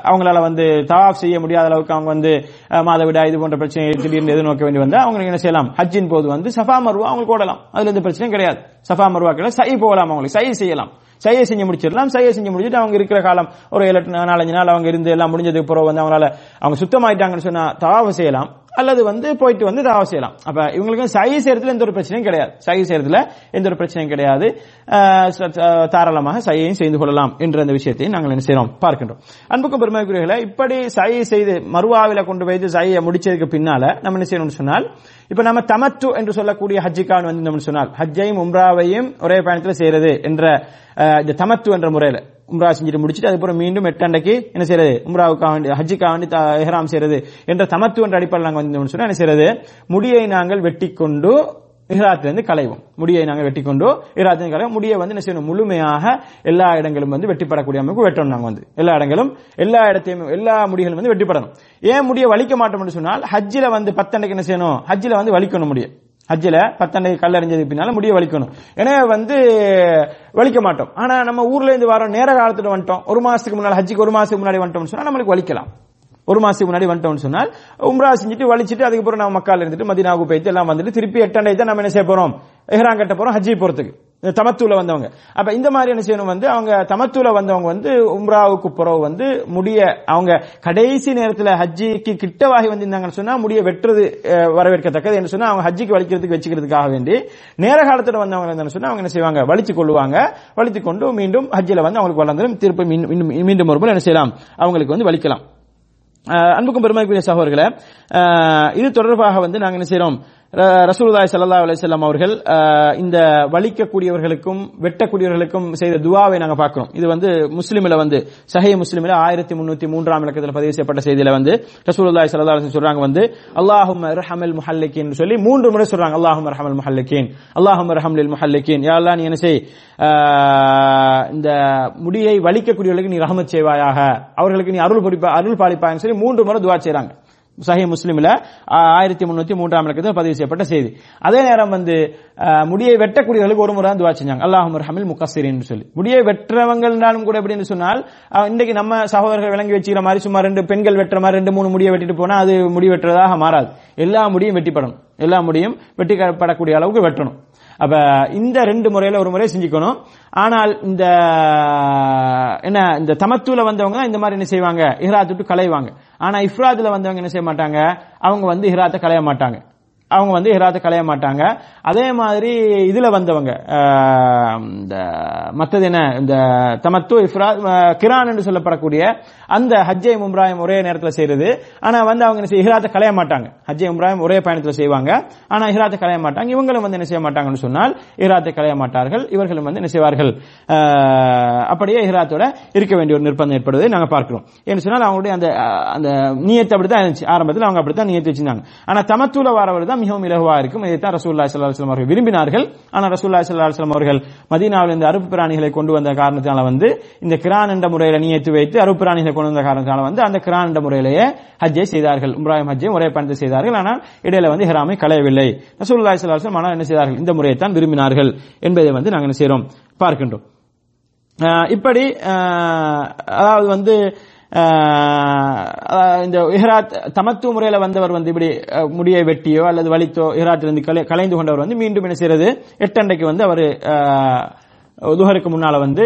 அவங்களால வந்து தவாஃப் செய்ய முடியாத அளவுக்கு அவங்க வந்து மாதவிடா மாதவிடாய் இது போன்ற பிரச்சனை திடீர்னு எதிர்நோக்க வேண்டி வந்தால் அவங்க என்ன செய்யலாம்? ஹஜ்ஜின் போது வந்து சஃபா மருவா அவங்களுக்கு ஓடலாம். அதுல எந்த பிரச்சனையும் கிடையாது. சஃபா மருவாக்கள் சை போகலாம் அவங்களுக்கு. சை செய்யலாம். சையை செஞ்சு முடிச்சிடலாம். சையை செஞ்சு முடிச்சுட்டு அவங்க இருக்கிற காலம் ஒரு ஏழு நாலஞ்சு நாள் அவங்க இருந்து எல்லாம் முடிஞ்சதுக்கு பிறகு வந்து அவங்களால அவங்க சுத்தமாயிட்டாங்கன்னு சொன்னா தவாவை செய்யலாம். அல்லது வந்து போயிட்டு வந்து தாவா செய்யலாம். அப்ப இவங்களுக்கு சை செய்யறதுல எந்த ஒரு பிரச்சனையும் கிடையாது. சை செய்யறதுல எந்த ஒரு பிரச்சனையும் கிடையாது. தாராளமாக சையையும் செய்து கொள்ளலாம் என்ற அந்த விஷயத்தையும் நாங்கள் என்ன செய்யறோம்? பார்க்கின்றோம். அன்புக்கும் பெருமைக்குரியர்களை இப்படி சை செய்து மறுவாவில கொண்டு போய் சையை முடிச்சதுக்கு பின்னால நம்ம என்ன செய்யணும்னு சொன்னால் இப்ப நம்ம தமத்து என்று சொல்லக்கூடிய ஹஜ்ஜிக்கான் வந்து சொன்னால் ஹஜ்ஜையும் உம்ராவையும் ஒரே பயணத்தில் செய்யறது என்ற இந்த தமத்து என்ற முறையில. உம்ரா செஞ்சுட்டு முடிச்சுட்டு அதுக்கப்புறம் மீண்டும் எட்டாண்டைக்கு என்ன செய்யறது? உம்ராவுக்காக வேண்டி ஹஜ்ஜுக்காக வேண்டி த- செய்யறது என்ற தமத்து என்ற அடிப்படையில் நாங்கள் வந்து சொன்னா என்ன செய்யறது? முடியை நாங்கள் வெட்டி கொண்டு இஹ்ராத்திலிருந்து களைவோம். முடியை நாங்கள் வெட்டி கொண்டு இஹ்ராத்திலிருந்து களைவோம். முடியை வந்து என்ன செய்யணும்? முழுமையாக எல்லா இடங்களும் வந்து வெட்டிப்படக்கூடிய அமைப்பு வெட்டணும் நாங்கள் வந்து. எல்லா இடங்களும் எல்லா இடத்தையும் எல்லா முடிகளும் வந்து வெட்டிப்படணும். ஏன் முடியை வலிக்க மாட்டோம்னு சொன்னால் ஹஜ்ஜில் வந்து பத்தண்டைக்கு என்ன செய்யணும்? ஹஜ்ஜில் வந்து வலிக்கணும் முடியும் ஹஜ்ஜில பத்தண்டை கல்லறிஞ்சதுக்கு பின்னால முடிய வலிக்கணும். ஏன்னா வந்து வலிக்க மாட்டோம். ஆனா நம்ம ஊர்ல இருந்து வரோம் நேர காலத்துல வந்துட்டோம். ஒரு மாசத்துக்கு முன்னாடி ஹஜ்ஜிக்கு ஒரு மாசத்துக்கு முன்னாடி வந்துட்டோம்னு சொன்னா நம்மளுக்கு வலிக்கலாம். ஒரு மாசத்துக்கு முன்னாடி வந்துட்டோம்னு சொன்னால் உம்ரா செஞ்சுட்டு வலிச்சிட்டு அதுக்கப்புறம் நம்ம மக்கால் இருந்துட்டு மதினாவுக்கு போயிட்டு எல்லாம் வந்துட்டு திருப்பி எட்டண்டை தான் நம்ம என்ன செய்ய போறோம்? எஹ்ரான் கட்ட போறோம் ஹஜ்ஜி போறதுக்கு. தமத்தூல வந்தவங்க. அப்ப இந்த மாதிரி என்ன செய்யணும் வந்து அவங்க தமத்தூல வந்தவங்க வந்து உம்ராவுக்கு புறவு வந்து முடிய அவங்க கடைசி நேரத்தில் ஹஜ்ஜிக்கு கிட்டவாகி வந்திருந்தாங்கன்னு சொன்னா முடிய வெட்டுறது வரவேற்கத்தக்கது என்று சொன்னா அவங்க ஹஜ்ஜிக்கு வலிக்கிறதுக்கு வச்சுக்கிறதுக்காக வேண்டி நேர காலத்தில் வந்தவங்க இருந்தாங்கன்னு சொன்னா அவங்க என்ன செய்வாங்க? வலிச்சு கொள்ளுவாங்க. வலித்து கொண்டு மீண்டும் ஹஜ்ஜில வந்து அவங்களுக்கு வளர்ந்து திருப்பி மீண்டும் மீண்டும் ஒரு என்ன செய்யலாம்? அவங்களுக்கு வந்து வலிக்கலாம். அன்புக்கும் பெருமைக்குரிய சகோதரர்களே இது தொடர்பாக வந்து நாங்கள் என்ன செய்யறோம் ரசூலுதாய் சல்லா அலிசல்லாம் அவர்கள் இந்த வலிக்கக்கூடியவர்களுக்கும் வெட்டக்கூடியவர்களுக்கும் செய்த துவாவை நாங்கள் பார்க்கிறோம். இது வந்து முஸ்லீமில் வந்து சஹே முஸ்லீமில் ஆயிரத்தி முன்னூத்தி மூன்றாம் இலக்கத்தில் பதிவு செய்யப்பட்ட செய்தியில வந்து ரசூலுதாய் சல்லா அலிசன் சொல்றாங்க வந்து அல்லாஹும் ரஹமல் முஹல்லிக்கின் சொல்லி மூன்று முறை சொல்றாங்க. அல்லாஹும் ரஹமல் முஹல்லிக்கின் அல்லாஹும் இர்ஹமில் முஹல்லிக்கின் யாரெல்லாம் நீ என்ன செய்? இந்த முடியை வலிக்கக்கூடியவர்களுக்கு நீ ரஹமத் செய்வாயாக. அவர்களுக்கு நீ அருள் பொறிப்பா அருள் பாலிப்பாயன்னு சொல்லி மூன்று முறை துவா செய்றாங்க. சஹி முஸ்லீமில் ஆயிரத்தி முன்னூத்தி மூன்றாம் இலக்கத்தில் பதிவு செய்யப்பட்ட செய்தி. அதே நேரம் வந்து முடியை வெட்டக்கூடியவர்களுக்கு ஒரு முறை வந்து துவா செஞ்சாங்க. அல்லாஹும் ரஹமில் முகசிரின் சொல்லி. முடியை வெற்றவங்கள்னாலும் கூட எப்படின்னு சொன்னால் இன்றைக்கு நம்ம சகோதரர்கள் விளங்கி வச்சுக்கிற மாதிரி சும்மா ரெண்டு பெண்கள் வெட்டுற மாதிரி ரெண்டு மூணு முடியை வெட்டிட்டு போனால் அது முடி வெட்டுறதாக மாறாது. எல்லா முடியும் வெட்டிப்படணும். எல்லா முடியும் வெட்டிப்படக்கூடிய அளவுக்கு வெட்டணும். அப்ப இந்த ரெண்டு முறையில ஒரு முறை செஞ்சுக்கணும். ஆனால் இந்த என்ன இந்த தமத்துல வந்தவங்க இந்த மாதிரி என்ன செய்வாங்க? இஹராத் விட்டு களைவாங்க. ஆனா இஃப்ராத்ல வந்தவங்க என்ன செய்ய மாட்டாங்க? அவங்க வந்து ஹிராத்தை களைய மாட்டாங்க. அவங்க வந்து ஹிராத்தை களைய மாட்டாங்க. அதே மாதிரி இதுல வந்தவங்க இந்த மத்தது என்ன இந்த தமத்து இஃப்ராத் கிரான் என்று சொல்லப்படக்கூடிய அந்த ஹஜ்ஜை மும்ராயம் ஒரே நேரத்தில் செய்யறது ஆனா வந்து அவங்க என்ன செய்ய களைய மாட்டாங்க. ஹஜ்ஜை மும்ராயம் ஒரே பயணத்தில் செய்வாங்க. ஆனா ஹிராத்தை களைய மாட்டாங்க. இவங்களும் வந்து என்ன செய்ய மாட்டாங்கன்னு சொன்னால் ஹிராத்தை களைய மாட்டார்கள். இவர்களும் வந்து என்ன செய்வார்கள்? அப்படியே ஹிராத்தோட இருக்க வேண்டிய ஒரு நிர்பந்தம் ஏற்படுவதை நாங்கள் பார்க்கிறோம். ஏன்னு சொன்னால் அவங்களுடைய அந்த அந்த நியத்தை அப்படித்தான் இருந்துச்சு. ஆரம்பத்தில் அவங்க அப்படித்தான் நியத்தி வச்சிருந்தாங்க. ஆனா தமத்தூல வரவர் தான் மிகவும் இலகுவா இருக்கும். இதைத்தான் ரசூல்லா ஸல்லல்லாஹு அவர்கள் விரும்பினார்கள். ஆனால் ரசூல்லா ஸல்லல்லாஹு அவர்கள் மதீனாவில் இந்த அருப்பு பிராணிகளை கொண்டு வந்த காரணத்தினால வந்து இந்த கிரான் என்ற முறையில நியத்து வைத்து அருப்பு பிராணிகளை கொண்டு வந்த காரணத்தினால வந்து அந்த கிரான் என்ற முறையிலேயே ஹஜ்ஜை செய்தார்கள். உம்ராயம் ஹஜ்ஜை ஒரே பயணத்தை செய்தார்கள். ஆனால் இடையில வந்து ஹிராமை களையவில்லை. ரசூல்லா ஸல்லல்லாஹு ஆனால் என்ன செய்தார்கள்? இந்த முறையை தான் விரும்பினார்கள் என்பதை வந்து நாங்கள் என்ன செய்கிறோம் பார்க்கின்றோம். இப்படி அதாவது வந்து இந்த இஹ்ராத் தமத்து முறையில வந்தவர் வந்து இப்படி முடியை வெட்டியோ அல்லது வலித்தோ இஹ்ராத்திலிருந்து கலை- கலைந்து கொண்டவர் வந்து மீண்டும் என்ன செய்யறது? எட்டண்டைக்கு வந்து அவர் துஹருக்கு முன்னால வந்து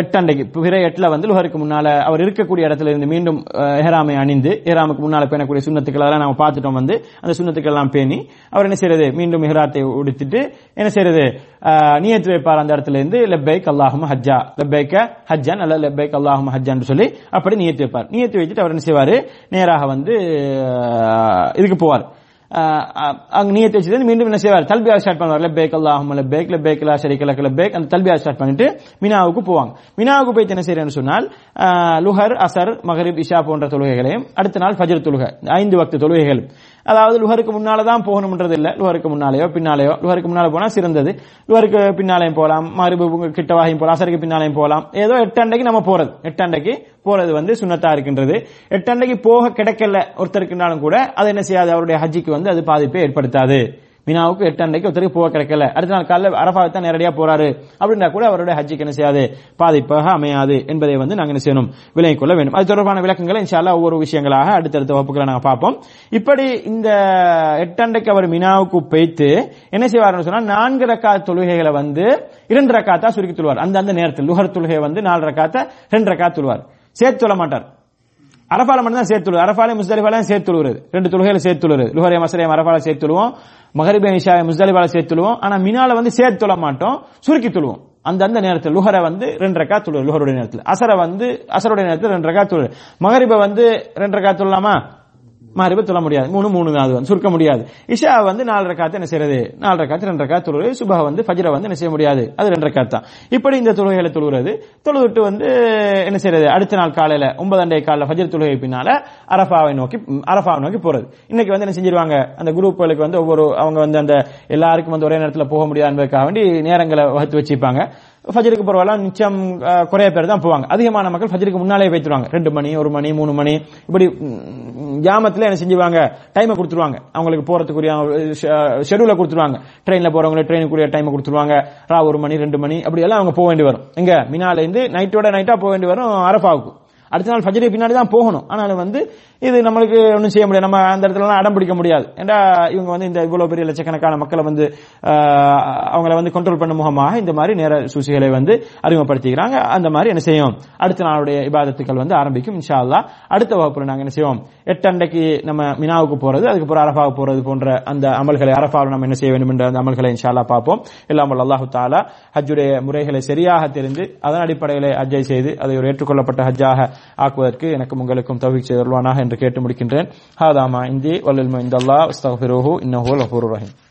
எட்டண்டைக்கு பிற எட்டுல வந்து லுஹருக்கு முன்னால அவர் இருக்கக்கூடிய இடத்துல இருந்து மீண்டும் ஹெராமை அணிந்து ஹெராமுக்கு முன்னால பேணக்கூடிய சுண்ணத்துக்கள் அதெல்லாம் நம்ம பார்த்துட்டோம் வந்து அந்த சுண்ணத்துக்கள் எல்லாம் பேணி அவர் என்ன செய்யறது? மீண்டும் ஹெராத்தை உடுத்திட்டு என்ன செய்யறது? நியத்து வைப்பார் அந்த இடத்துல இருந்து லெப்பைக் அல்லாஹும் ஹஜ்ஜா. லெப்பைக்க ஹஜ்ஜன் அல்ல லெப்பைக் அல்லாஹும் ஹஜ்ஜான்னு சொல்லி அப்படி நியத்து வைப்பார். நியத்து வச்சுட்டு அவர் என்ன செய்வார்? நேராக வந்து இதுக்கு போவார். அங்க நீயத்தை வச்சுட்டு மீண்டும் என்ன செய்வார் தல்பியா ஸ்டார்ட் பண்ணுவார் லெப்பேக் அல்லாஹும் லெப்பேக் லெப்பேக் லா ஷரீக லக் லெப்பேக் அந்த தல்பியா ஸ்டார்ட் பண்ணிட்டு மினாவுக்கு போவாங்க மினாவுக்கு போய் என்ன செய்யறேன்னு சொன்னால் லுஹர் அசர் மகரிப் இஷா போன்ற தொழுகைகளையும் அடுத்த நாள் ஃபஜர் தொழுகை ஐந்து வக்து தொழுகைகள் அதாவது லுஹருக்கு முன்னால தான் போகணும்ன்றது இல்ல. லுஹருக்கு முன்னாலேயோ பின்னாலேயோ. லுஹருக்கு முன்னால போனா சிறந்தது. லுஹருக்கு பின்னாலையும் போகலாம் மறுபு கிட்டவாகியும் போகலாம் அசருக்கு பின்னாலையும் போகலாம் ஏதோ எட்டாண்டைக்கு நம்ம போறது. எட்டாண்டைக்கு போறது வந்து சுண்ணத்தா இருக்கின்றது. எட்டாண்டைக்கு போக கிடைக்கல. ஒருத்தருக்குனாலும் கூட அது என்ன செய்யாது? அவருடைய ஹஜ்ஜிக்கு வந்து அது பாதிப்பை ஏற்படுத்தாது. மினாவுக்கு எட்டு அன்றைக்கு ஒருத்தருக்கு போக கிடைக்கல. அடுத்த நாள் காலையில் அரபாவை தான் நேரடியா போறாரு. அப்படின்னா கூட அவருடைய ஹஜ்ஜிக்கு என்ன செய்யாது? பாதிப்பாக அமையாது என்பதை வந்து நாங்க என்ன செய்யணும்? விலகிக் கொள்ள வேண்டும். அது தொடர்பான விளக்கங்களை இன்ஷால்லா ஒவ்வொரு விஷயங்களாக அடுத்தடுத்த வகுப்புகளை நாங்க பார்ப்போம். இப்படி இந்த எட்டண்டைக்கு அவர் மினாவுக்கு பெய்த்து என்ன செய்வார்னு சொன்னா நான்கு ரக்கா தொழுகைகளை வந்து இரண்டு ரக்காத்தா சுருக்கி தொழுவார். அந்த அந்த நேரத்தில் லுஹர் தொழுகை வந்து நாலு ரக்காத்த ரெண்டு ரக்கா தொழுவார். சேர்த்து சொல்ல மாட்டார். அரபால மட்டும் தான் சேர்த்து அரபாலே முஸ்தலிபாலே சேர்த்து தொழுகிறது ரெண்டு தொழுகையில சேர்த்து தொழுகிறது லுஹரே மசரே அரபால சேர்த்து தொழுவோம். மகரிபே இஷா முஸ்தலிபால சேர்த்து தொழுவோம். ஆனா மினால வந்து சேர்த்து தொழ மாட்டோம். சுருக்கி துழுவோம். அந்த அந்த நேரத்தில் லுஹரை வந்து ரெண்டு ரக்கா தொழுவது லுஹருடைய நேரத்தில். அசரை வந்து அசருடைய நேரத்தில் ரெண்டு ரக்கா தொழு மகரிபை வந்து ரெண்டு ரக்கா தொழலாமா? மகரிபை சொல்ல முடியாது. மூணு மூணு தான் அது வந்து சுருக்க முடியாது. இஷா வந்து நாலரை காத்து என்ன செய்யறது? நாலரை காத்து ரெண்டரை காத்து தொழுவது சுபா வந்து ஃபஜ்ரை வந்து என்ன செய்ய முடியாது? அது ரெண்டரை காத்து தான். இப்படி இந்த தொழுகைகளை தொழுகிறது தொழுதுட்டு வந்து என்ன செய்யறது? அடுத்த நாள் காலையில ஒன்பதாண்டே காலைல ஃபஜ்ர் தொழுகை பின்னால அரஃபாவை நோக்கி அரஃபாவை நோக்கி போறது. இன்னைக்கு வந்து என்ன செஞ்சிருவாங்க? அந்த குரூப்புகளுக்கு வந்து ஒவ்வொரு அவங்க வந்து அந்த எல்லாருக்கும் வந்து ஒரே நேரத்தில் போக முடியாது என்பதற்காக வேண்டி நேரங்களை வகுத்து வச்சிருப்பாங்க. ஃபஜருக்கு பரவாயில்ல நிச்சயம் குறைய பேர் தான் போவாங்க. அதிகமான மக்கள் ஃபஜருக்கு முன்னாலே வைத்துருவாங்க ரெண்டு மணி ஒரு மணி மூணு மணி. இப்படி ஜாமத்தில் என்ன செஞ்சுவாங்க? டைமை கொடுத்துருவாங்க. அவங்களுக்கு போறதுக்குரிய ஷெடியூல கொடுத்துருவாங்க. ட்ரெயினில் போறவங்களுக்கு ட்ரெயினுக்குரிய டைமை கொடுத்துருவாங்க. ரா ஒரு மணி ரெண்டு மணி அப்படி எல்லாம் அவங்க போக வேண்டி வரும். இங்க மினால இருந்து நைட்டோட நைட்டா போக வேண்டி வரும் அரபாவுக்கு அடுத்த நாள் ஃபஜ்ருக்கு பின்னாடி தான் போகணும். ஆனாலும் வந்து இது நம்மளுக்கு ஒன்றும் செய்ய முடியாது. நம்ம அந்த இடத்துலலாம் அடம் பிடிக்க முடியாது. ஏன்னா இவங்க வந்து இந்த இவ்வளோ பெரிய லட்சக்கணக்கான மக்களை வந்து அவங்கள வந்து கண்ட்ரோல் பண்ண முகமாக இந்த மாதிரி நேர சூசிகளை வந்து அறிமுகப்படுத்திக்கிறாங்க. அந்த மாதிரி என்ன செய்யும்? அடுத்த நாளுடைய இபாதத்துக்கள் வந்து ஆரம்பிக்கும் இன்ஷா அல்லா அடுத்த வகுப்புல நாங்கள் என்ன செய்வோம்? எட்டு அண்டைக்கு நம்ம மினாவுக்கு போறது அதுக்கப்புறம் அரஃபாவுக்கு போறது போன்ற அந்த அமல்களை அரஃபாவில் நம்ம என்ன செய்ய வேண்டும் என்ற அந்த அமல்களை இன்ஷா அல்லாஹ் பார்ப்போம் இல்லாமல் அல்லாஹு தாலா ஹஜ்ஜுடைய முறைகளை சரியாக தெரிந்து அதன் அடிப்படையில் ஹஜ்ஜை செய்து அதை ஒரு ஏற்றுக்கொள்ளப்பட்ட ஹஜ்ஜாக ஆக்குவதற்கு எனக்கும் உங்களுக்கும் தவிக் செய்து என்று கேட்டு முடிக்கின்றேன். ஹாதாமா இந்தி வல்லில் இந்த அல்லாஹ் அஸ்தக்ஃபிருஹு இன்னஹு ரஹீம்.